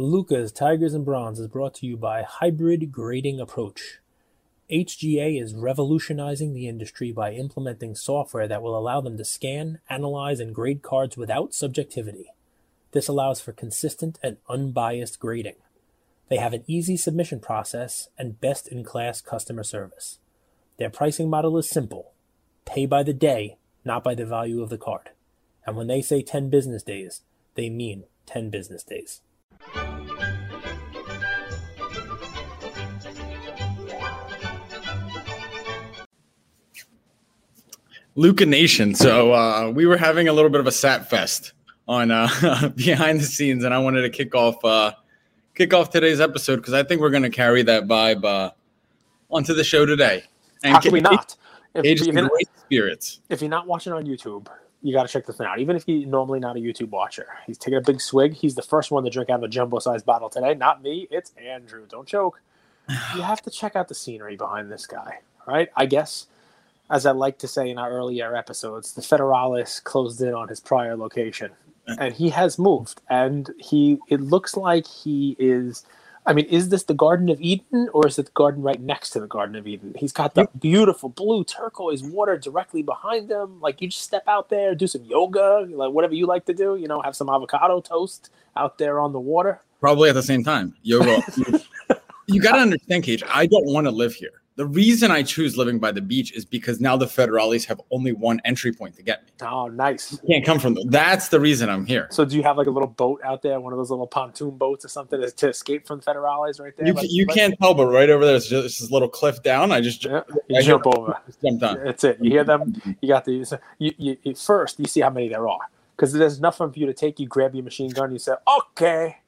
Luka's Tigers and Bronze is brought to you by Hybrid Grading Approach. HGA is revolutionizing the industry by implementing software that will allow them to scan, analyze, and grade cards without subjectivity. This allows for consistent and unbiased grading. They have an easy submission process and best in class customer service. Their pricing model is simple pay by the day, not by the value of the card. And when they say 10 business days, they mean 10 business days. Luka Nation. So uh, we were having a little bit of a sat fest on uh, behind the scenes, and I wanted to kick off uh, kick off today's episode because I think we're going to carry that vibe uh, onto the show today. And How can we not? If, great spirits. If you're not watching on YouTube, you got to check this thing out. Even if you're normally not a YouTube watcher, he's taking a big swig. He's the first one to drink out of a jumbo-sized bottle today. Not me. It's Andrew. Don't choke. you have to check out the scenery behind this guy, right? I guess as I like to say in our earlier episodes, the Federalis closed in on his prior location, and he has moved. And he, it looks like he is. I mean, is this the Garden of Eden, or is it the garden right next to the Garden of Eden? He's got the beautiful blue turquoise water directly behind him. Like you just step out there, do some yoga, like whatever you like to do. You know, have some avocado toast out there on the water. Probably at the same time, yoga. you got to understand, Cage. I don't want to live here. The reason I choose living by the beach is because now the Federalis have only one entry point to get me. Oh, nice. You can't come from them. That's the reason I'm here. So, do you have like a little boat out there, one of those little pontoon boats or something to, escape from the Federalis right there? You, you can't tell, but right over there, it's just this little cliff down. I just yeah, I jump over. Jump down. That's it. You hear them. You got the. You, you, you first, you see how many there are because there's nothing for you to take. You grab your machine gun. You say, "Okay,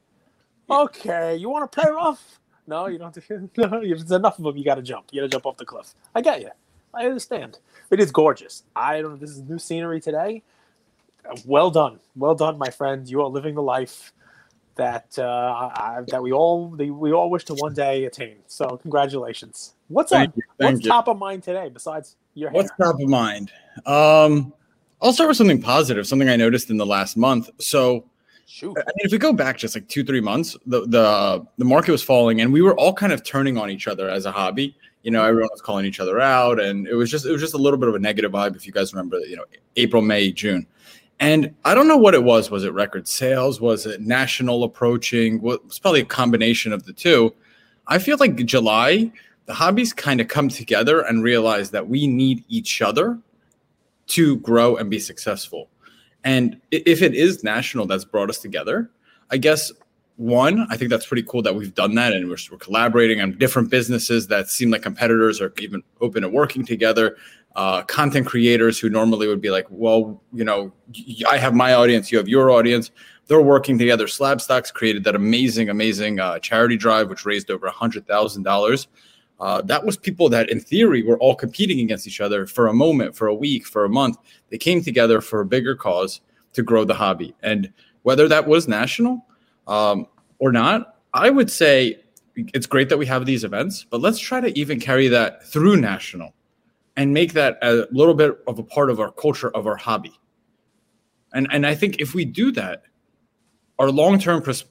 okay, you want to play rough." No, you don't have to. No, if there's enough of them, you got to jump. You got to jump off the cliff. I get you. I understand. It is gorgeous. I don't. Know, this is new scenery today. Well done, well done, my friend. You are living the life that uh, I, that we all we all wish to one day attain. So congratulations. What's Thank on, What's you. top of mind today besides your hair? What's top of mind? Um, I'll start with something positive. Something I noticed in the last month. So Shoot. I mean, if we go back just like two, three months, the the the market was falling, and we were all kind of turning on each other as a hobby. You know, everyone was calling each other out, and it was just it was just a little bit of a negative vibe. If you guys remember, you know, April, May, June, and I don't know what it was. Was it record sales? Was it national approaching? What was probably a combination of the two. I feel like July, the hobbies kind of come together and realize that we need each other to grow and be successful. And if it is national that's brought us together, I guess one, I think that's pretty cool that we've done that and we're, we're collaborating on different businesses that seem like competitors are even open to working together. Uh, content creators who normally would be like, well, you know, I have my audience, you have your audience. They're working together. SlabStox created that amazing, amazing uh, charity drive, which raised over a hundred thousand dollars. Uh, that was people that, in theory, were all competing against each other for a moment, for a week, for a month. They came together for a bigger cause to grow the hobby. And whether that was national um, or not, I would say it's great that we have these events, but let's try to even carry that through national and make that a little bit of a part of our culture, of our hobby. And, and I think if we do that, our long term pros-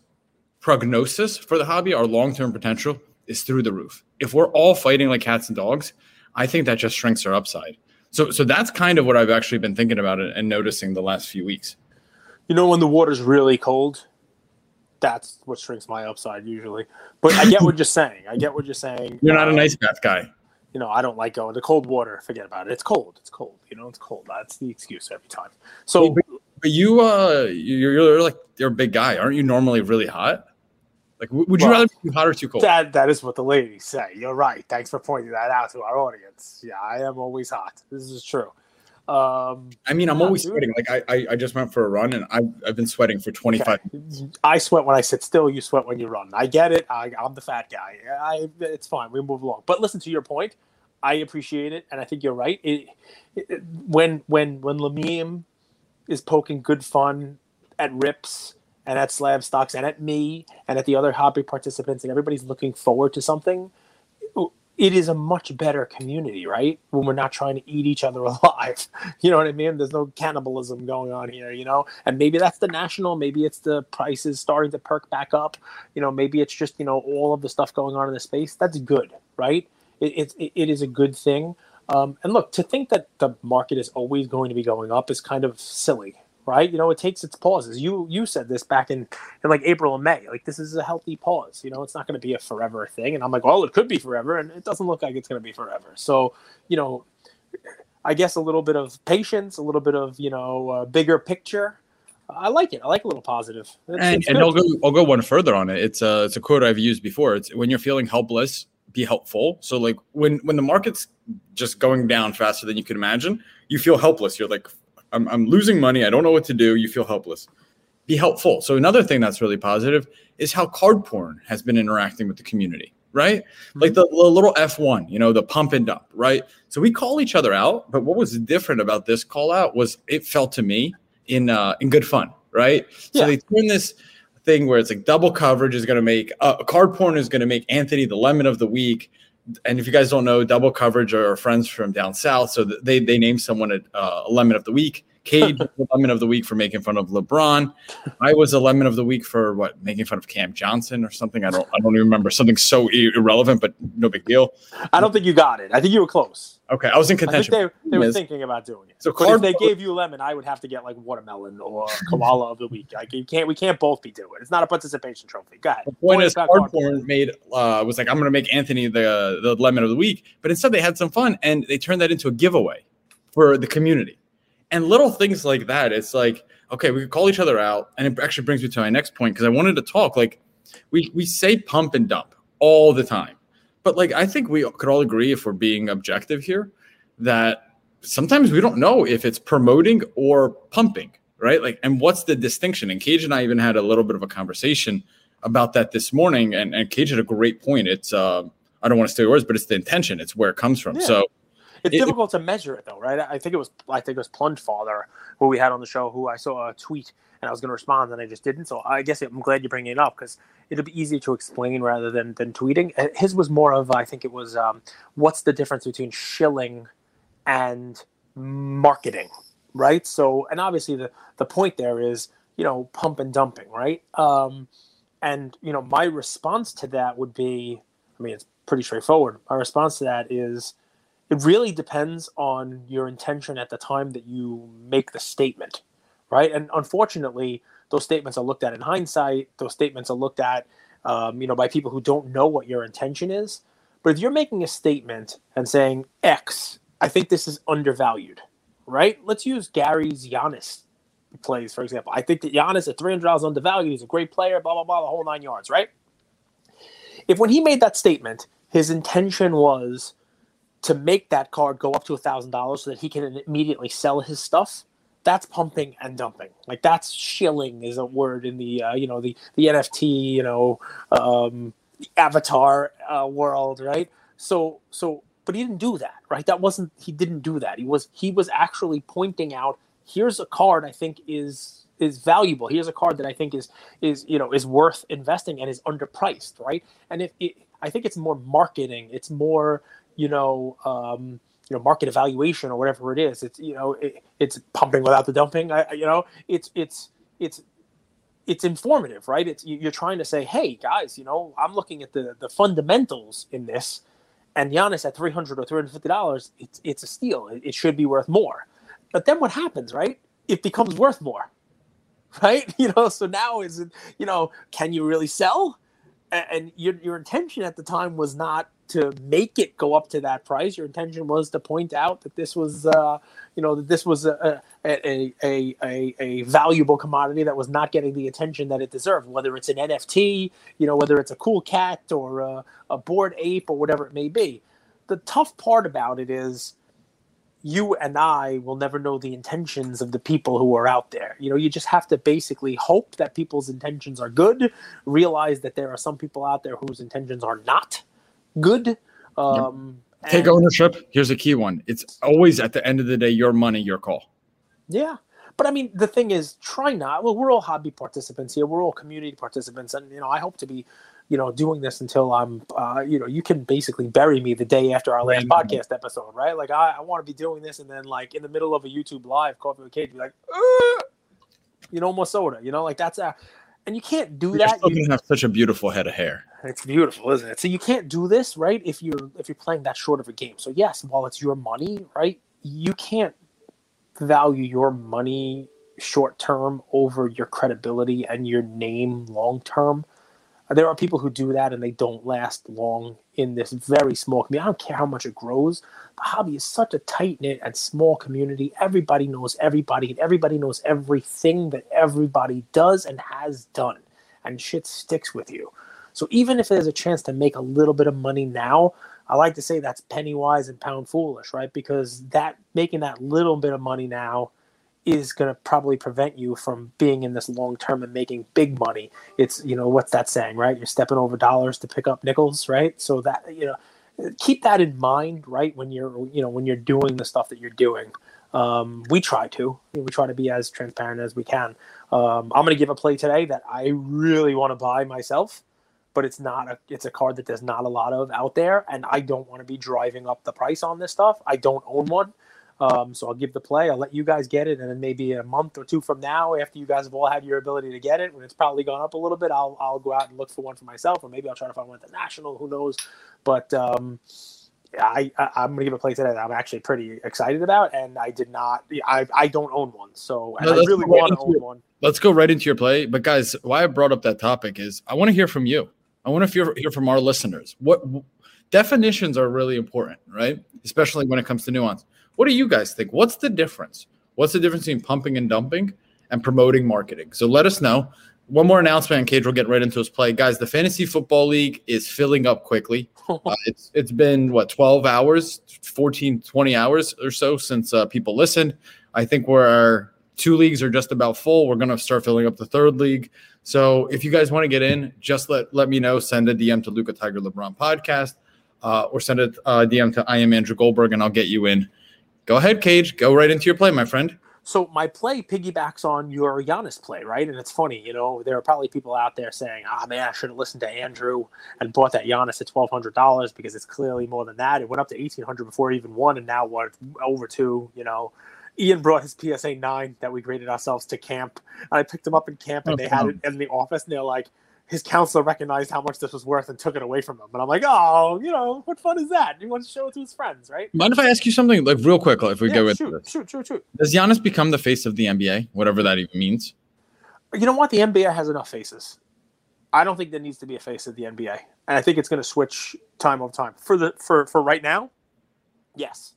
prognosis for the hobby, our long term potential is through the roof. If we're all fighting like cats and dogs, I think that just shrinks our upside. So, so that's kind of what I've actually been thinking about it and noticing the last few weeks. You know, when the water's really cold, that's what shrinks my upside usually. But I get what you're saying. I get what you're saying. You're not a nice bath guy. You know, I don't like going to cold water. Forget about it. It's cold. It's cold. You know, it's cold. That's the excuse every time. So, but, but you, uh, you're, you're like you're a big guy, aren't you? Normally really hot. Like, would you well, rather be hot or too cold? That that is what the ladies say. You're right. Thanks for pointing that out to our audience. Yeah, I am always hot. This is true. Um, I mean, I'm always dude. sweating. Like I, I, I, just went for a run and I've, I've been sweating for 25. Okay. I sweat when I sit still. You sweat when you run. I get it. I, am the fat guy. I, it's fine. We move along. But listen to your point. I appreciate it, and I think you're right. It, it, when when when Lamim is poking good fun at rips and at SlabStox and at me and at the other hobby participants and everybody's looking forward to something it is a much better community, right? When we're not trying to eat each other alive. You know what I mean? There's no cannibalism going on here, you know? And maybe that's the national, maybe it's the prices starting to perk back up. You know, maybe it's just, you know, all of the stuff going on in the space. That's good, right? It, it, it is a good thing. Um, and look, to think that the market is always going to be going up is kind of silly, right? You know, it takes its pauses. You you said this back in, in like April and May. Like this is a healthy pause. You know, it's not going to be a forever thing. And I'm like, well, it could be forever, and it doesn't look like it's going to be forever. So, you know, I guess a little bit of patience, a little bit of you know, uh, bigger picture. I like it. I like a little positive. It's, and, it's and I'll go I'll go one further on it. It's a it's a quote I've used before. It's when you're feeling helpless, be helpful. So like when when the market's just going down faster than you can imagine, you feel helpless. You're like, I'm, I'm losing money. I don't know what to do. You feel helpless. Be helpful. So another thing that's really positive is how card porn has been interacting with the community, right? Mm-hmm. Like the, the little F1, you know, the pump and dump, right? So we call each other out, but what was different about this call out was it felt to me in uh, in good fun, right? Yeah. So they turn this thing where it's like double coverage is going to make uh, card porn is going to make Anthony the lemon of the week and if you guys don't know, double coverage are friends from down south. So they they name someone a, uh, a lemon of the week. Cade lemon of the week for making fun of LeBron. I was a lemon of the week for what making fun of Cam Johnson or something. I don't I don't even remember something so irrelevant, but no big deal. I don't think you got it. I think you were close. Okay, I was in contention. they, they were thinking about doing it. So if they gave you lemon, I would have to get like watermelon or koala of the week. Like you can't, we can't both be doing it. It's not a participation trophy. Go ahead. The point, point is, cardboard made uh, was like I'm going to make Anthony the the lemon of the week, but instead they had some fun and they turned that into a giveaway for the community and little things like that. It's like okay, we could call each other out, and it actually brings me to my next point because I wanted to talk like we we say pump and dump all the time but like I think we could all agree if we're being objective here that sometimes we don't know if it's promoting or pumping, right? Like, and what's the distinction? And Cage and I even had a little bit of a conversation about that this morning, and, and Cage had a great point. It's uh, I don't want to steal yours, but it's the intention. It's where it comes from. Yeah. So it's it, difficult to measure it though, right? I think it was I think it was Plunge Father who we had on the show who I saw a tweet and I was going to respond and I just didn't. So I guess I'm glad you're bringing it up because it'll be easier to explain rather than than tweeting. His was more of I think it was um, what's the difference between shilling and marketing, right? So and obviously the the point there is you know pump and dumping, right? Um, and you know my response to that would be, I mean it's pretty straightforward. My response to that is it really depends on your intention at the time that you make the statement, right? And unfortunately, those statements are looked at in hindsight. Those statements are looked at, um, you know, by people who don't know what your intention is. But if you're making a statement and saying X, I think this is undervalued, right? Let's use Gary's Giannis plays for example. I think that Giannis at three hundred dollars undervalued. He's a great player. Blah blah blah. The whole nine yards, right? If when he made that statement, his intention was to make that card go up to a thousand dollars so that he can immediately sell his stuff that's pumping and dumping. Like that's shilling is a word in the uh, you know the the nft you know um, avatar uh, world right? So so but he didn't do that right? That wasn't he didn't do that. He was he was actually pointing out here's a card i think is is valuable. Here's a card that i think is is you know is worth investing and is underpriced right? And if it, i think it's more marketing. It's more you know, um, you know, market evaluation or whatever it is. It's you know, it, it's pumping without the dumping. I, you know, it's it's it's it's informative, right? It's you're trying to say, hey guys, you know, I'm looking at the the fundamentals in this, and Giannis at three hundred or three hundred fifty dollars, it's it's a steal. It, it should be worth more. But then what happens, right? It becomes worth more, right? You know, so now is it, you know, can you really sell? And your your intention at the time was not to make it go up to that price. Your intention was to point out that this was, uh, you know, that this was a, a, a, a, a valuable commodity that was not getting the attention that it deserved, whether it's an NFT, you know, whether it's a cool cat or a, a Bored Ape or whatever it may be. The tough part about it is you and I will never know the intentions of the people who are out there. You know, you just have to basically hope that people's intentions are good, realize that there are some people out there whose intentions are not good. Um, yep. Take ownership. Here's a key one. It's always at the end of the day your money, your call. Yeah, But I mean, the thing is, try not. Well, we're all hobby participants here. We're all community participants, and you know, I hope to be, you know, doing this until I'm, uh, you know, you can basically bury me the day after our last right. podcast episode, right? Like, I, I want to be doing this, and then like in the middle of a YouTube live, coffee with Kate, be like, you know, more soda, you know, like that's a, and you can't do you're that. Still you have such a beautiful head of hair. It's beautiful, isn't it? So you can't do this, right? If you're if you're playing that short of a game. So yes, while it's your money, right, you can't value your money short term over your credibility and your name long term. There are people who do that and they don't last long in this very small community. I don't care how much it grows. The hobby is such a tight knit and small community. Everybody knows everybody, and everybody knows everything that everybody does and has done. And shit sticks with you. So even if there's a chance to make a little bit of money now, I like to say that's penny wise and pound foolish, right? Because that making that little bit of money now is going to probably prevent you from being in this long term and making big money. It's, you know, what's that saying, right? You're stepping over dollars to pick up nickels, right? So that, you know, keep that in mind, right? When you're, you know, when you're doing the stuff that you're doing. Um, we try to, we try to be as transparent as we can. Um, I'm going to give a play today that I really want to buy myself but it's not a it's a card that there's not a lot of out there and i don't want to be driving up the price on this stuff i don't own one um, so i'll give the play i'll let you guys get it and then maybe a month or two from now after you guys have all had your ability to get it when it's probably gone up a little bit i'll, I'll go out and look for one for myself or maybe i'll try to find one at the national who knows but um, I, I am gonna give a play today that I'm actually pretty excited about, and I did not. I I don't own one, so no, I really want to own one. Let's go right into your play. But guys, why I brought up that topic is I want to hear from you. I want to hear, hear from our listeners. What definitions are really important, right? Especially when it comes to nuance. What do you guys think? What's the difference? What's the difference between pumping and dumping and promoting marketing? So let us know. One more announcement, and Cage will get right into his play. Guys, the Fantasy Football League is filling up quickly. Uh, it's It's been, what, 12 hours, 14, 20 hours or so since uh, people listened. I think we're two leagues are just about full. We're going to start filling up the third league. So if you guys want to get in, just let let me know. Send a DM to Luka Tiger LeBron podcast, uh, or send a uh, DM to I am Andrew Goldberg, and I'll get you in. Go ahead, Cage. Go right into your play, my friend. So my play piggybacks on your Giannis play, right? And it's funny, you know, there are probably people out there saying, "Ah, oh, man, I should have listened to Andrew and bought that Giannis at twelve hundred dollars because it's clearly more than that. It went up to eighteen hundred before it even won, and now what? Over two, you know." Ian brought his PSA nine that we graded ourselves to camp. And I picked him up in camp, and oh, they had it in the office, and they're like, his counselor recognized how much this was worth and took it away from him. And I'm like, oh, you know, what fun is that? He wants to show it to his friends, right? Mind if I ask you something, like real quick, if we yeah, go with shoot, shoot, shoot, shoot. Does Giannis become the face of the NBA, whatever that even means? You know what? The NBA has enough faces. I don't think there needs to be a face of the NBA, and I think it's going to switch time over time. For the for for right now, yes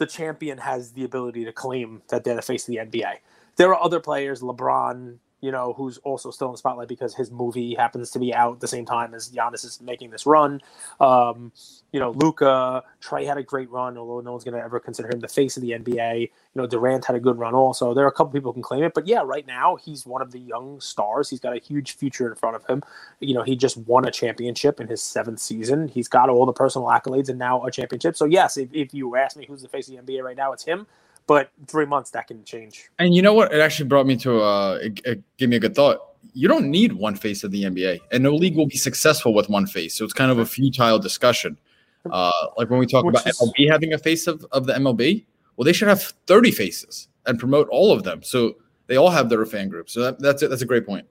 the champion has the ability to claim that they're the face of the NBA. There are other players, LeBron, you know, who's also still in the spotlight because his movie happens to be out at the same time as Giannis is making this run. Um, you know, Luka, Trae had a great run, although no one's going to ever consider him the face of the NBA. You know, Durant had a good run also. There are a couple people can claim it, but yeah, right now he's one of the young stars. He's got a huge future in front of him. You know, he just won a championship in his seventh season. He's got all the personal accolades and now a championship. So yes, if, if you ask me who's the face of the NBA right now, it's him but three months that can change. And you know what? It actually brought me to uh, it, it gave me a good thought. You don't need one face of the NBA, and no league will be successful with one face. So it's kind of a futile discussion. Uh, like when we talk Which about is, MLB having a face of, of the MLB, well, they should have 30 faces and promote all of them. So they all have their fan groups. So that, that's it. That's a great point.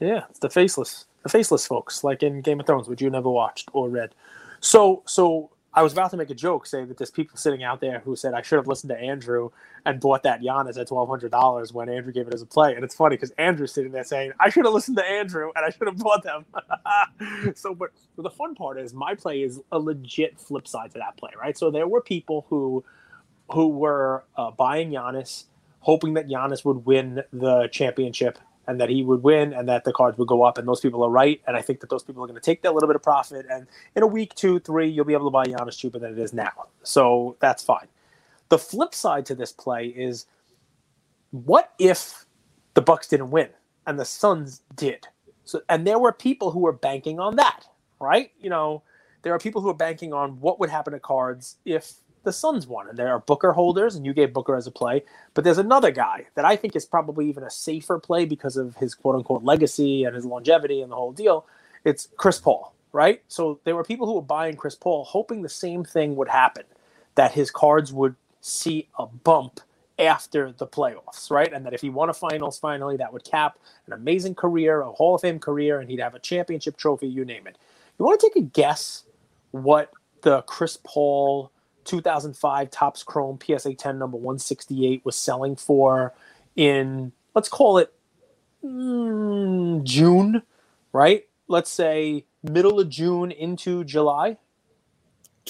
Yeah, it's the faceless, the faceless folks, like in Game of Thrones, which you never watched or read. So, so I was about to make a joke saying that there's people sitting out there who said I should have listened to Andrew and bought that Giannis at twelve hundred dollars when Andrew gave it as a play. And it's funny because Andrew's sitting there saying I should have listened to Andrew and I should have bought them. so, but, but the fun part is my play is a legit flip side to that play, right? So there were people who who were uh, buying Giannis, hoping that Giannis would win the championship and that he would win and that the cards would go up and those people are right. And i think that those people are going to take that little bit of profit. And in a week two three you'll be able to buy Giannis cheaper than it is now. So that's fine. The flip side to this play is what if the bucks didn't win and the suns did? So and there were people who were banking on that right? You know there are people who are banking on what would happen to cards if the Suns won, and there are Booker holders, and you gave Booker as a play. But there's another guy that I think is probably even a safer play because of his quote unquote legacy and his longevity and the whole deal. It's Chris Paul, right? So there were people who were buying Chris Paul, hoping the same thing would happen, that his cards would see a bump after the playoffs, right? And that if he won a finals finally, that would cap an amazing career, a Hall of Fame career, and he'd have a championship trophy, you name it. You want to take a guess what the Chris Paul 2005 Topps Chrome PSA 10 number 168 was selling for in, let's call it mm, June, right? Let's say middle of June into July.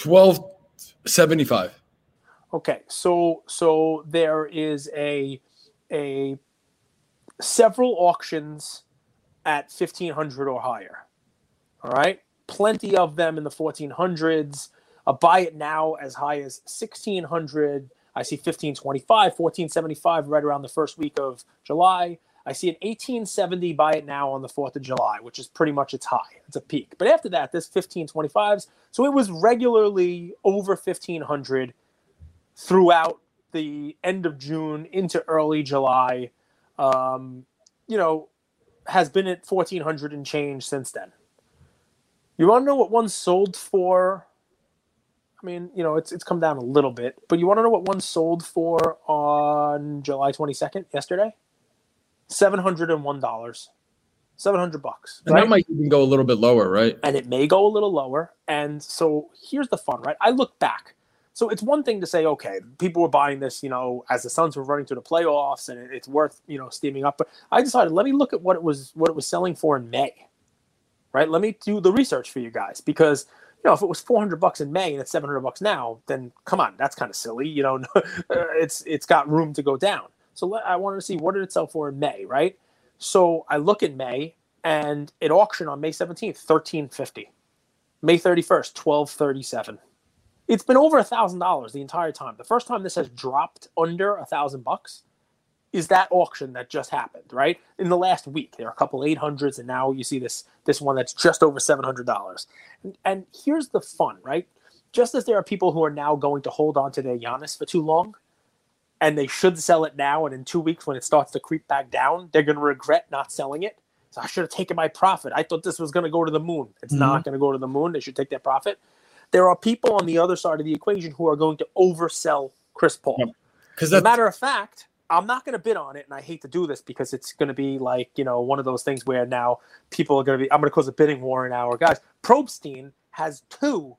1275. Okay, so so there is a a several auctions at 1500 or higher. All right? Plenty of them in the 1400s. A buy it now as high as 1600. I see 1525, 1475 right around the first week of July. I see an 1870 buy it now on the 4th of July, which is pretty much its high. It's a peak. But after that, this 1525s. So it was regularly over 1500 throughout the end of June into early July. Um, you know, has been at 1400 and change since then. You want to know what one sold for? I mean, you know, it's it's come down a little bit, but you want to know what one sold for on July 22nd, yesterday? $701. 700 bucks. And that might even go a little bit lower, right? And it may go a little lower. And so here's the fun, right? I look back so it's one thing to say, okay, people were buying this, you know, as the Suns were running through the playoffs, and it's worth, you know, steaming up. But I decided, let me look at what it was, what it was selling for in May, right? Let me do the research for you guys because, you know, if it was 400 bucks in May and it's 700 bucks now, then come on, that's kind of silly. You know, uh, it's it's got room to go down. So I wanted to see what did it sell for in May, right? So I look in May, and it auctioned on May 17th, 1350. May 31st, 1237 it's been over a thousand dollars the entire time. The first time this has dropped under a thousand bucks is that auction that just happened, right? In the last week, there are a couple eight hundreds, and now you see this this one that's just over seven hundred dollars. And, and here's the fun, right? Just as there are people who are now going to hold on to their Giannis for too long, and they should sell it now, and in two weeks when it starts to creep back down, they're going to regret not selling it. So I should have taken my profit. I thought this was going to go to the moon. It's mm-hmm. not going to go to the moon. They should take their profit there are people on the other side of the equation who are going to oversell Chris Paul. Because as a matter of fact, I'm not going to bid on it, and I hate to do this because it's going to be like you know one of those things where now people are going to be. I'm going to cause a bidding war in our guys. Probstein has two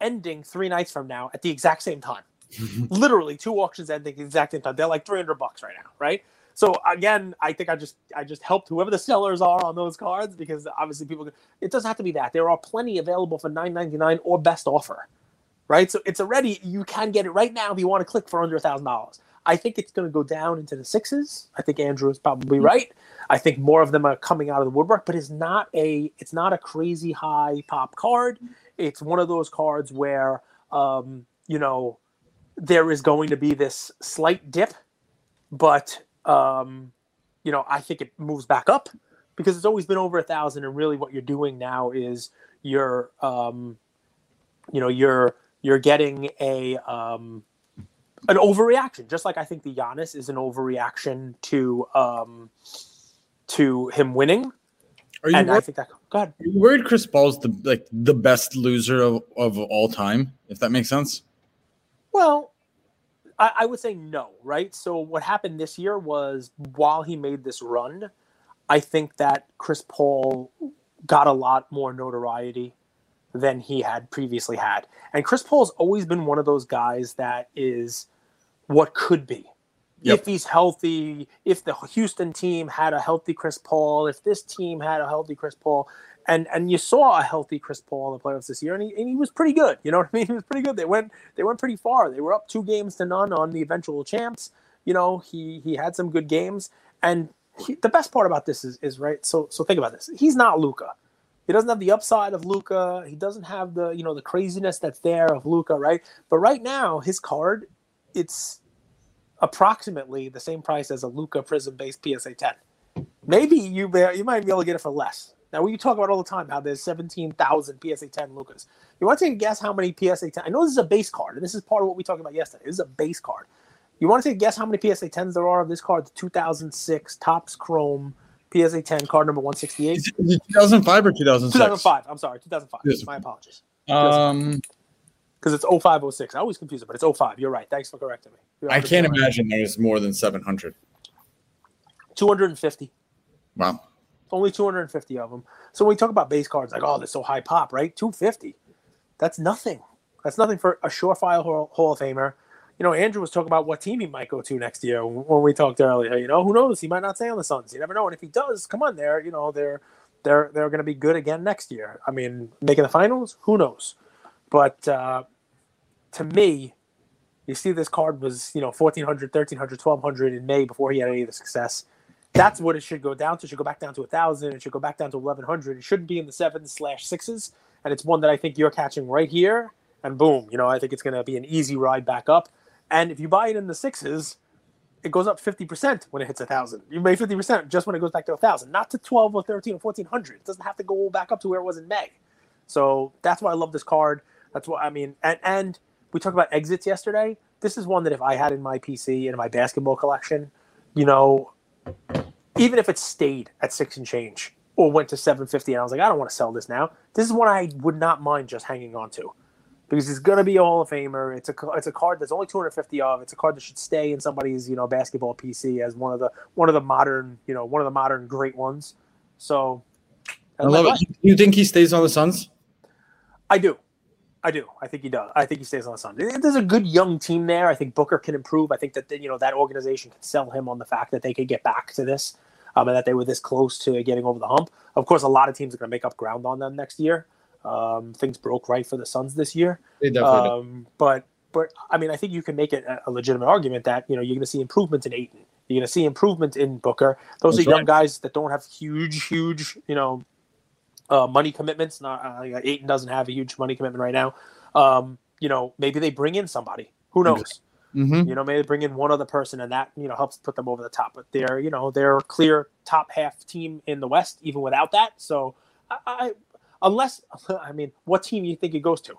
ending three nights from now at the exact same time. Literally two auctions ending the exact same time. They're like 300 bucks right now, right? So again, I think I just I just helped whoever the sellers are on those cards because obviously people it doesn't have to be that. There are plenty available for 9.99 or best offer. Right? So it's already you can get it right now if you want to click for under a thousand dollars. I think it's going to go down into the sixes. I think Andrew is probably mm-hmm. right. I think more of them are coming out of the woodwork, but it's not a it's not a crazy high pop card. It's one of those cards where um, you know there is going to be this slight dip, but um, you know, I think it moves back up because it's always been over a thousand. And really, what you're doing now is you're, um, you know, you're you're getting a um, an overreaction, just like I think the Giannis is an overreaction to um, to him winning. Are you and worried, I think that God, Are you worried Chris Paul's the like the best loser of, of all time? If that makes sense. Well, I, I would say no, right? So what happened this year was while he made this run, I think that Chris Paul got a lot more notoriety than he had previously had. And Chris Paul's always been one of those guys that is what could be. Yep. If he's healthy, if the Houston team had a healthy Chris Paul, if this team had a healthy Chris Paul, and and you saw a healthy Chris Paul in the playoffs this year, and he, and he was pretty good. You know what I mean? He was pretty good. They went they went pretty far. They were up two games to none on the eventual champs. You know, he he had some good games, and he, the best part about this is is right. So so think about this. He's not Luka. He doesn't have the upside of Luka. He doesn't have the you know the craziness that's there of Luka, right? But right now, his card, it's approximately the same price as a Luka Prism based PSA 10. Maybe you you might be able to get it for less Now, we talk about all the time how there's 17,000 PSA 10 Lukas. You want to take a guess how many PSA 10? I know this is a base card, and this is part of what we talked about yesterday. This is a base card. You want to take a guess how many PSA 10s there are of this card? The 2006 Topps Chrome PSA 10 card number 168. Is it 2005 or 2006? 2005. I'm sorry, 2005. Yes. My apologies. Um, because it's 0506. I always confuse it, but it's 05. You're right. Thanks for correcting me. I can't imagine there's more than 700. 250. Wow. Only 250 of them. So when we talk about base cards, like, oh, they're so high pop, right? 250. That's nothing. That's nothing for a surefire Hall, Hall of Famer. You know, Andrew was talking about what team he might go to next year when we talked earlier. You know, who knows? He might not stay on the Suns. You never know. And if he does, come on, there. You know, they're they're they're going to be good again next year. I mean, making the finals, who knows? But uh, to me, you see this card was you know 1400 1300 1200 in may before he had any of the success that's what it should go down to. It should go back down to a thousand. It should go back down to eleven hundred. It shouldn't be in the sevens slash sixes. And it's one that I think you're catching right here. And boom, you know, I think it's going to be an easy ride back up. And if you buy it in the sixes, it goes up fifty percent when it hits a thousand. You made fifty percent just when it goes back to a thousand, not to twelve or thirteen or fourteen hundred. It doesn't have to go back up to where it was in May. So that's why I love this card. That's what I mean. And and we talked about exits yesterday. This is one that if I had in my PC in my basketball collection, you know, even if it stayed at six and change or went to 750 and I was like, I don't want to sell this now. This is one I would not mind just hanging on to because it's going to be a Hall of Famer. It's a it's a card that's only 250 of. It's a card that should stay in somebody's you know basketball PC as one of the one of the modern you know one of the modern great ones. So I love it. You think he stays on the Suns? I do. I do. I think he does. I think he stays on the Suns. There's a good young team there. I think Booker can improve. I think that you know that organization can sell him on the fact that they could get back to this um, and that they were this close to getting over the hump. Of course, a lot of teams are going to make up ground on them next year. Um, things broke right for the Suns this year. Um, but but I mean, I think you can make it a legitimate argument that you know you're going to see improvement in Ayton. You're going to see improvement in Booker. Those That's are young right. guys that don't have huge, huge, you know, uh, money commitments. Not uh, Ayton doesn't have a huge money commitment right now. Um, you know, maybe they bring in somebody. Who knows? Mm-hmm. You know, maybe bring in one other person, and that you know helps put them over the top. But they're you know they're a clear top half team in the West, even without that. So, I, I unless I mean, what team do you think he goes to?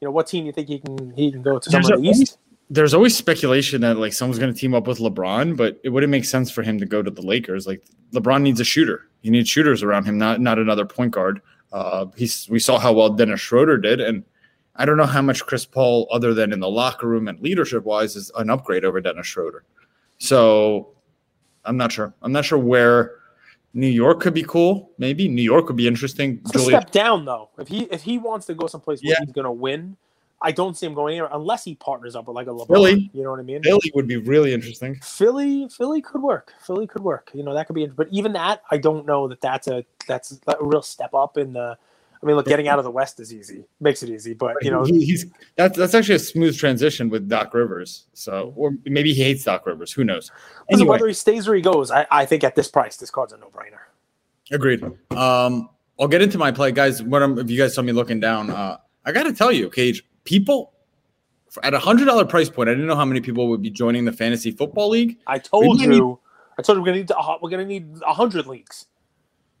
You know, what team do you think he can he can go to? Somewhere in the East. There's always speculation that like someone's going to team up with LeBron, but it wouldn't make sense for him to go to the Lakers. Like LeBron needs a shooter. He needs shooters around him, not not another point guard. Uh, he's we saw how well Dennis Schroeder did, and I don't know how much Chris Paul, other than in the locker room and leadership wise, is an upgrade over Dennis Schroeder. So I'm not sure. I'm not sure where New York could be cool. Maybe New York would be interesting. It's a step down though. If he if he wants to go someplace where yeah. he's going to win, I don't see him going anywhere unless he partners up with like a LeBron. Philly, you know what I mean? Philly would be really interesting. Philly, Philly could work. Philly could work. You know that could be. But even that, I don't know that that's a that's a real step up in the I mean, look, getting out of the West is easy, makes it easy, but you know, he, he's that's that's actually a smooth transition with Doc Rivers. So, or maybe he hates Doc Rivers. Who knows? Anyway, whether he stays or he goes, I, I think at this price, this card's a no brainer. Agreed. Um, I'll get into my play, guys. What I'm, if you guys saw me looking down, uh, I got to tell you, Cage, people at a hundred dollar price point, I didn't know how many people would be joining the fantasy football league. I told you, need, I told you we're gonna need to, uh, we're gonna need a hundred leagues.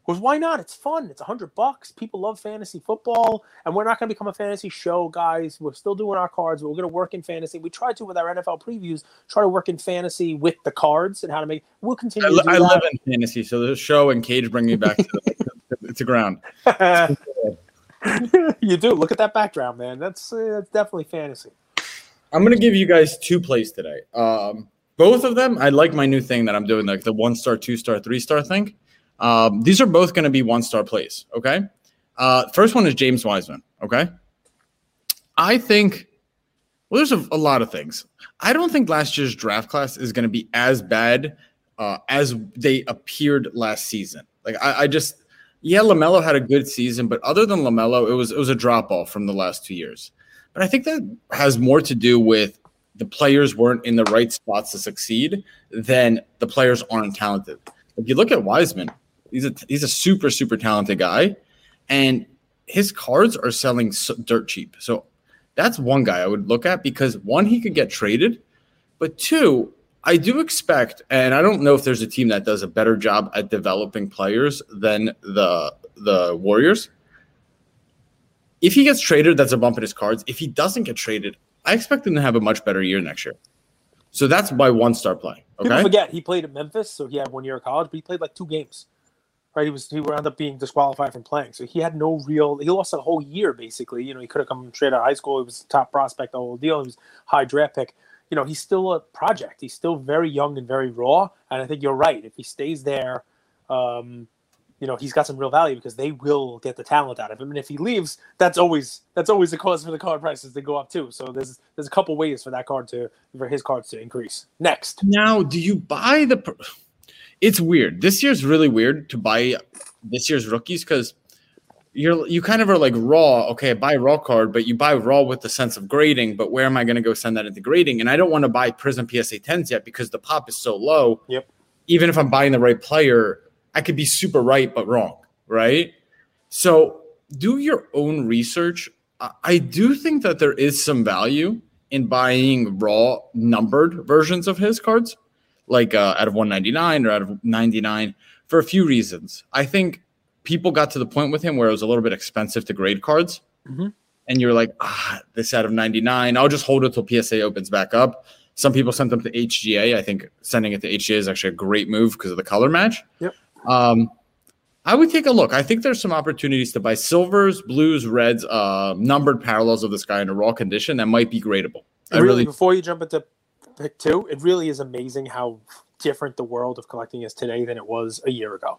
Because why not? It's fun. It's a hundred bucks. People love fantasy football, and we're not to become a fantasy show, guys. We're still doing our cards, but we're to work in fantasy. We tried to with our NFL previews, try to work in fantasy with the cards and how to make. We'll continue. I, I live in fantasy, so the show and Cage bring me back to the, to ground. you do. Look at that background, man. That's uh, definitely fantasy. I'm to give you guys two plays today. Um, both of them, I like my new thing that I'm doing, like the one star, two star, three star thing. Um, these are both to be one star plays. Okay. Uh, first one is James Wiseman. Okay. I think, well, there's a, a lot of things. I don't think last year's draft class is going to be as bad uh, as they appeared last season. Like, I, I just, yeah, LaMelo had a good season, but other than LaMelo, it was it was a drop off from the last two years. But I think that has more to do with the players weren't in the right spots to succeed than the players aren't talented. If you look at Wiseman, He's a he's a super super talented guy, and his cards are selling so dirt cheap. So that's one guy I would look at because one he could get traded, but two I do expect, and I don't know if there's a team that does a better job at developing players than the the Warriors. If he gets traded, that's a bump in his cards. If he doesn't get traded, I expect him to have a much better year next year. So that's my one star play. Okay. People forget he played at Memphis, so he had one year of college, but he played like two games. Right, he was he wound up being disqualified from playing, so he had no real. He lost a whole year basically. You know, he could have come straight out of high school. He was top prospect, the whole deal. He was high draft pick. You know, he's still a project. He's still very young and very raw. And I think you're right. If he stays there, um, you know, he's got some real value because they will get the talent out of him. And if he leaves, that's always that's always a cause for the card prices to go up too. So there's there's a couple ways for that card to for his cards to increase. Next, now, do you buy the? it's weird. This year's really weird to buy this year's rookies because you're you kind of are like raw. Okay, I buy raw card, but you buy raw with the sense of grading. But where am I going to go send that into grading? And I don't want to buy Prism PSA 10s yet because the pop is so low. Yep. Even if I'm buying the right player, I could be super right but wrong. Right. So do your own research. I do think that there is some value in buying raw numbered versions of his cards like uh, out of 199 or out of 99 for a few reasons. I think people got to the point with him where it was a little bit expensive to grade cards. Mm-hmm. And you're like, ah, this out of 99, I'll just hold it till PSA opens back up. Some people sent them to HGA. I think sending it to HGA is actually a great move because of the color match. Yep. Um, I would take a look. I think there's some opportunities to buy silvers, blues, reds, uh, numbered parallels of this guy in a raw condition that might be gradable. I really, really, before you jump into pick two, it really is amazing how different the world of collecting is today than it was a year ago.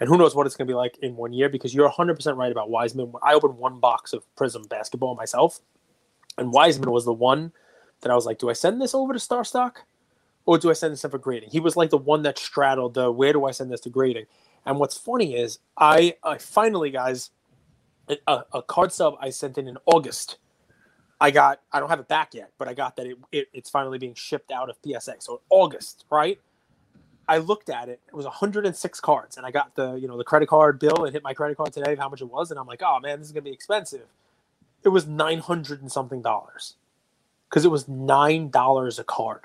And who knows what it's going to be like in one year because you're 100% right about Wiseman. I opened one box of Prism basketball myself, and Wiseman was the one that I was like, do I send this over to StarStock or do I send this in for grading? He was like the one that straddled the where do I send this to grading? And what's funny is I, I finally, guys, a, a card sub I sent in in August I got I don't have it back yet, but I got that it, it, it's finally being shipped out of PSA. So August, right? I looked at it. It was 106 cards, and I got the you know the credit card bill and hit my credit card today of how much it was, and I'm like, oh man, this is gonna be expensive. It was 900 and something dollars because it was nine dollars a card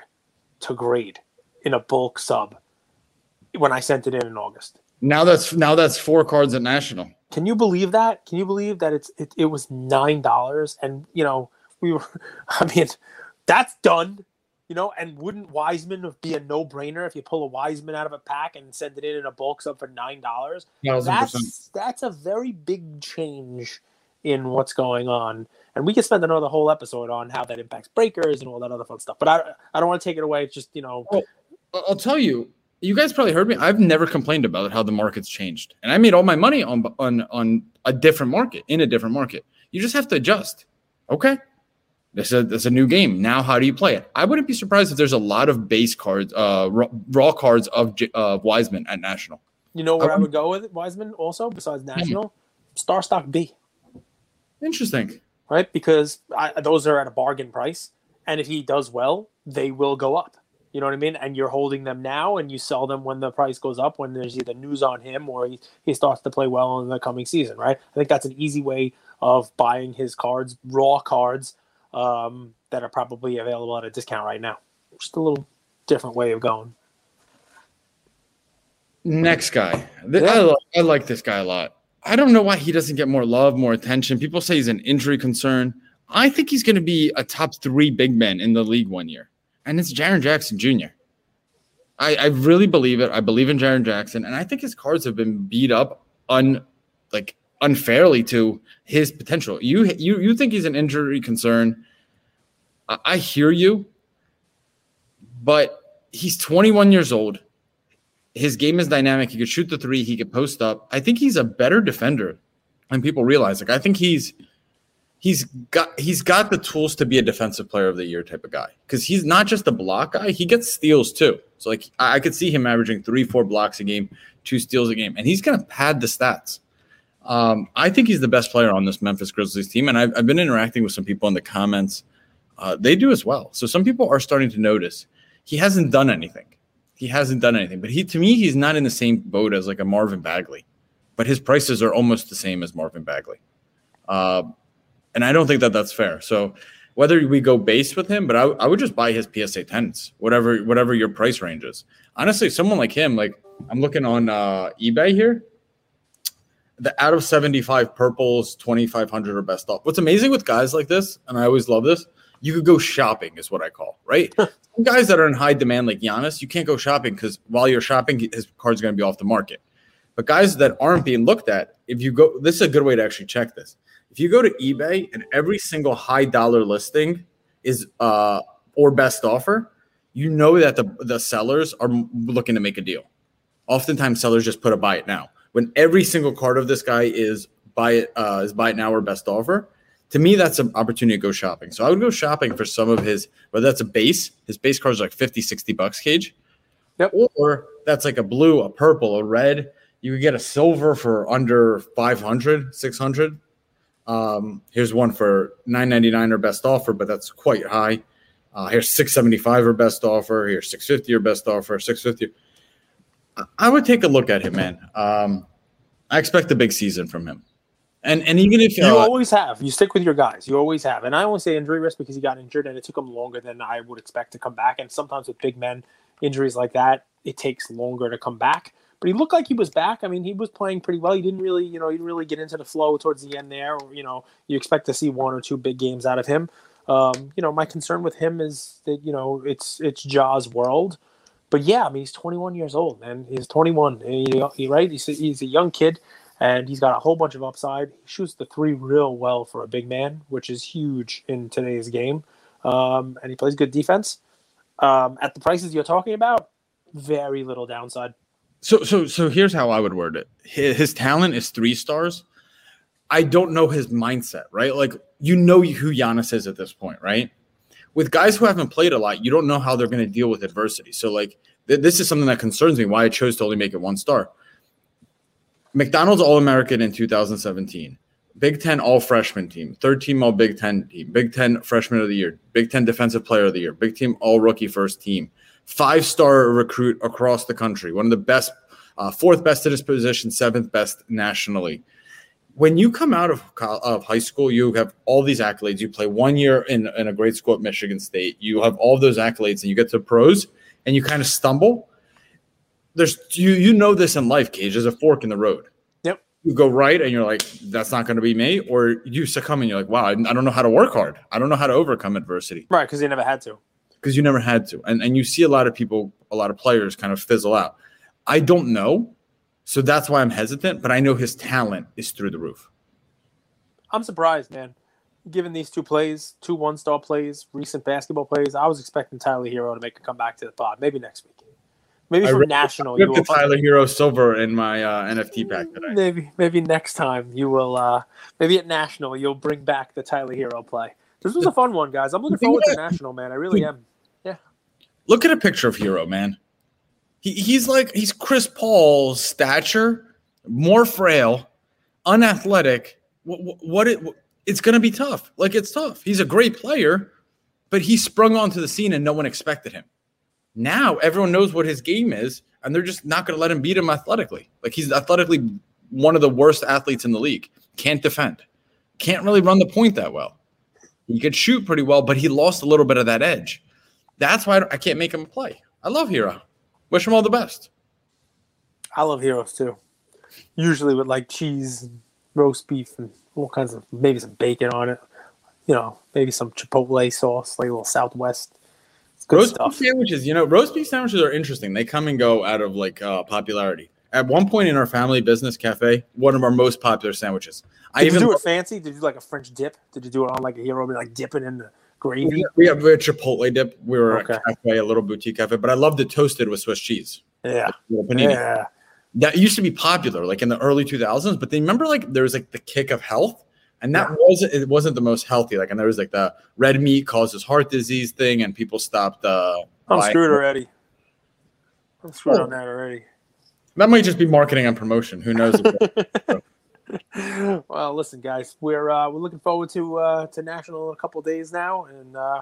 to grade in a bulk sub when I sent it in in August. Now that's now that's four cards at national. Can you believe that? Can you believe that it's it, it was nine dollars and you know we were, I mean, that's done. You know, and wouldn't Wiseman be a no-brainer if you pull a Wiseman out of a pack and send it in in a bulk sub for nine dollars? That's that's a very big change in what's going on, and we could spend another whole episode on how that impacts breakers and all that other fun stuff. But I I don't want to take it away. It's just you know, oh, well, I'll tell you, you guys probably heard me. I've never complained about how the market's changed, and I made all my money on on on a different market in a different market. You just have to adjust. Okay, this is, a, a new game. Now, how do you play it? I wouldn't be surprised if there's a lot of base cards, uh, raw, raw cards of uh, Wiseman at National. You know where I, I would go with it, Wiseman also, besides National? Hmm. StarStock B. Interesting. Right? Because I, those are at a bargain price. And if he does well, they will go up. You know what I mean? And you're holding them now and you sell them when the price goes up, when there's either news on him or he, he starts to play well in the coming season, right? I think that's an easy way of buying his cards, raw cards, um, that are probably available at a discount right now. Just a little different way of going. Next guy. Yeah. I, like, I like this guy a lot. I don't know why he doesn't get more love, more attention. People say he's an injury concern. I think he's going to be a top three big man in the league one year, and it's Jaren Jackson Jr. I, I really believe it. I believe in Jaren Jackson, and I think his cards have been beat up un like unfairly to his potential. You you you think he's an injury concern. I, I hear you, but he's 21 years old. His game is dynamic. He could shoot the three. He could post up. I think he's a better defender than people realize. Like I think he's he's got he's got the tools to be a defensive player of the year type of guy because he's not just a block guy. He gets steals too. So like I, I could see him averaging three, four blocks a game, two steals a game, and he's gonna pad the stats. Um, I think he's the best player on this Memphis Grizzlies team, and I've, I've been interacting with some people in the comments. Uh, they do as well. So some people are starting to notice he hasn't done anything. He hasn't done anything, but he to me he's not in the same boat as like a Marvin Bagley, but his prices are almost the same as Marvin Bagley, uh, and I don't think that that's fair. So whether we go base with him, but I, I would just buy his PSA tens, whatever whatever your price range is. Honestly, someone like him, like I'm looking on uh, eBay here the out of 75 purples, 2,500 are best off. What's amazing with guys like this, and I always love this, you could go shopping, is what I call, right? Some guys that are in high demand, like Giannis, you can't go shopping because while you're shopping, his card's going to be off the market. But guys that aren't being looked at, if you go, this is a good way to actually check this. If you go to eBay and every single high dollar listing is uh or best offer, you know that the the sellers are looking to make a deal. Oftentimes, sellers just put a buy it now. When every single card of this guy is buy it uh, is buy it now or best offer, to me that's an opportunity to go shopping. So I would go shopping for some of his whether that's a base, his base card is like 50, 60 bucks cage. Yep. Or that's like a blue, a purple, a red. You could get a silver for under 500, 600. Um, here's one for 999 or best offer, but that's quite high. Uh, here's 675 or best offer. Here's 650 or best offer. 650. I would take a look at him, man. Um, I expect a big season from him. And and even if you uh, always have, you stick with your guys. You always have. And I won't say injury risk because he got injured and it took him longer than I would expect to come back. And sometimes with big men, injuries like that, it takes longer to come back but he looked like he was back. I mean, he was playing pretty well. He didn't really, you know, he didn't really get into the flow towards the end there. you know, you expect to see one or two big games out of him. Um, you know, my concern with him is that you know it's it's Ja's world, but yeah, I mean he's 21 years old, man. He's 21, he, he, right? He's a, he's a young kid, and he's got a whole bunch of upside. He shoots the three real well for a big man, which is huge in today's game. Um, and he plays good defense. Um, at the prices you're talking about, very little downside. So so so here's how I would word it. His, his, talent is three stars. I don't know his mindset, right? Like you know who Giannis is at this point, right? With guys who haven't played a lot, you don't know how they're going to deal with adversity. So like th- this is something that concerns me. Why I chose to only make it one star. McDonald's All American in 2017. Big Ten All Freshman team, third team All Big Ten team, Big Ten Freshman of the Year, Big Ten Defensive Player of the Year, Big Ten All Rookie First Team, five star recruit across the country, one of the best, uh, fourth best at his position, seventh best nationally. When you come out of, of high school, you have all these accolades. You play one year in, in a great school at Michigan State. You have all those accolades, and you get to pros, and you kind of stumble. There's you you know this in life, Cage. There's a fork in the road. Yep. You go right, and you're like, that's not going to be me, or you succumb, and you're like, wow, I, don't know how to work hard. I don't know how to overcome adversity. Right, because you never had to because you never had to. And and you see a lot of people, a lot of players kind of fizzle out. I don't know. So that's why I'm hesitant, but I know his talent is through the roof. I'm surprised, man. Given these two plays, two one star plays, recent basketball plays, I was expecting Tyler Herro to make a comeback to the pod. Maybe next week. Maybe for national. You the Tyler Herro silver in my uh, NFT pack today. Maybe, maybe next time you will. Uh, maybe at national you'll bring back the Tyler Herro play. This was a fun one, guys. I'm looking forward to national, man. I really am. Yeah. Look at a picture of Herro, man. He, he's like he's Chris Paul's stature, more frail, unathletic. What, what it it's going to be tough. Like it's tough. He's a great player, but he sprung onto the scene and no one expected him. Now everyone knows what his game is, and they're just not going to let him beat him athletically. Like he's athletically one of the worst athletes in the league. Can't defend. Can't really run the point that well. He could shoot pretty well, but he lost a little bit of that edge. That's why I, can't make him play. I love Herro. Wish him all the best. I love heroes too. Usually with like cheese, and roast beef, and all kinds of maybe some bacon on it. You know, maybe some chipotle sauce, like a little Southwest. roast stuff. beef sandwiches, you know, roast beef sandwiches are interesting. They come and go out of like uh, popularity. At one point in our family business cafe, one of our most popular sandwiches. Did I even do it fancy? Did you do like a French dip? Did you do it on like a hero, like dipping in the gravy? We have a Chipotle dip. We were okay. a cafe, a little boutique cafe, but I love the toasted with Swiss cheese. Yeah. Yeah. That used to be popular like in the early 2000s, but then remember like there was like the kick of health and that yeah. wasn't it wasn't the most healthy. Like and there was like the red meat causes heart disease thing and people stopped uh I'm screwed already. I'm screwed oh. on that already. That might just be marketing and promotion. Who knows? well, listen, guys, we're uh, we're looking forward to uh, to national in a couple days now, and uh,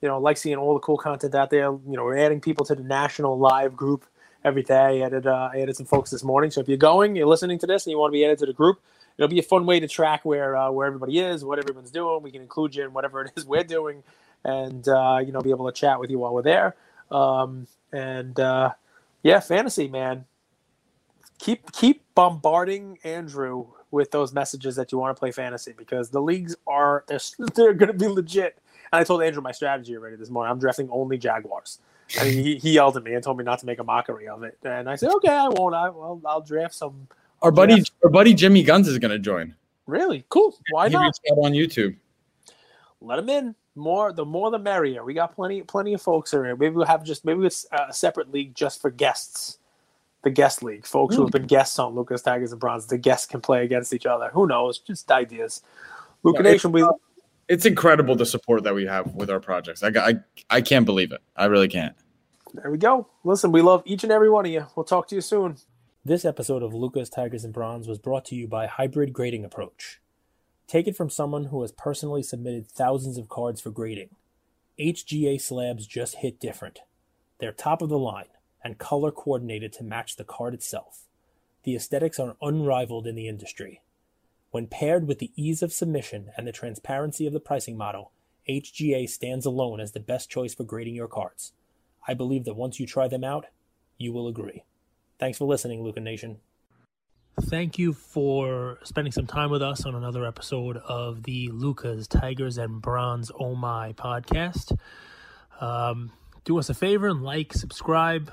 you know, like seeing all the cool content out there. You know, we're adding people to the national live group every day. I added uh, I added some folks this morning. So if you're going, you're listening to this, and you want to be added to the group, it'll be a fun way to track where uh, where everybody is, what everyone's doing. We can include you in whatever it is we're doing, and uh, you know, be able to chat with you while we're there. Um, and uh, yeah, fantasy man keep keep bombarding Andrew with those messages that you want to play fantasy because the leagues are they're, they're going to be legit. And I told Andrew my strategy already this morning. I'm drafting only Jaguars. And he, he yelled at me and told me not to make a mockery of it. And I said, okay, I won't. I will. I'll draft some. Our buddy, our buddy Jimmy Guns is going to join. Really cool. Why he not? on YouTube. Let him in. More the more the merrier. We got plenty plenty of folks here. Maybe we'll have just maybe it's a separate league just for guests. The guest league, folks who hmm. have been guests on Lukas Tigers and Bronze. The guests can play against each other. Who knows? Just ideas. Luka Yeah, Nation, we It's incredible the support that we have with our projects. I, I, I can't believe it. I really can't. There we go. Listen, we love each and every one of you. We'll talk to you soon. This episode of Lukas Tigers and Bronze was brought to you by Hybrid Grading Approach. Take it from someone who has personally submitted thousands of cards for grading. HGA slabs just hit different. They're top of the line and color coordinated to match the card itself. The aesthetics are unrivaled in the industry. When paired with the ease of submission and the transparency of the pricing model, HGA stands alone as the best choice for grading your cards. I believe that once you try them out, you will agree. Thanks for listening, Luka Nation. Thank you for spending some time with us on another episode of the Lukas Tigers and Bronze Oh My podcast. Um, do us a favor and like, subscribe.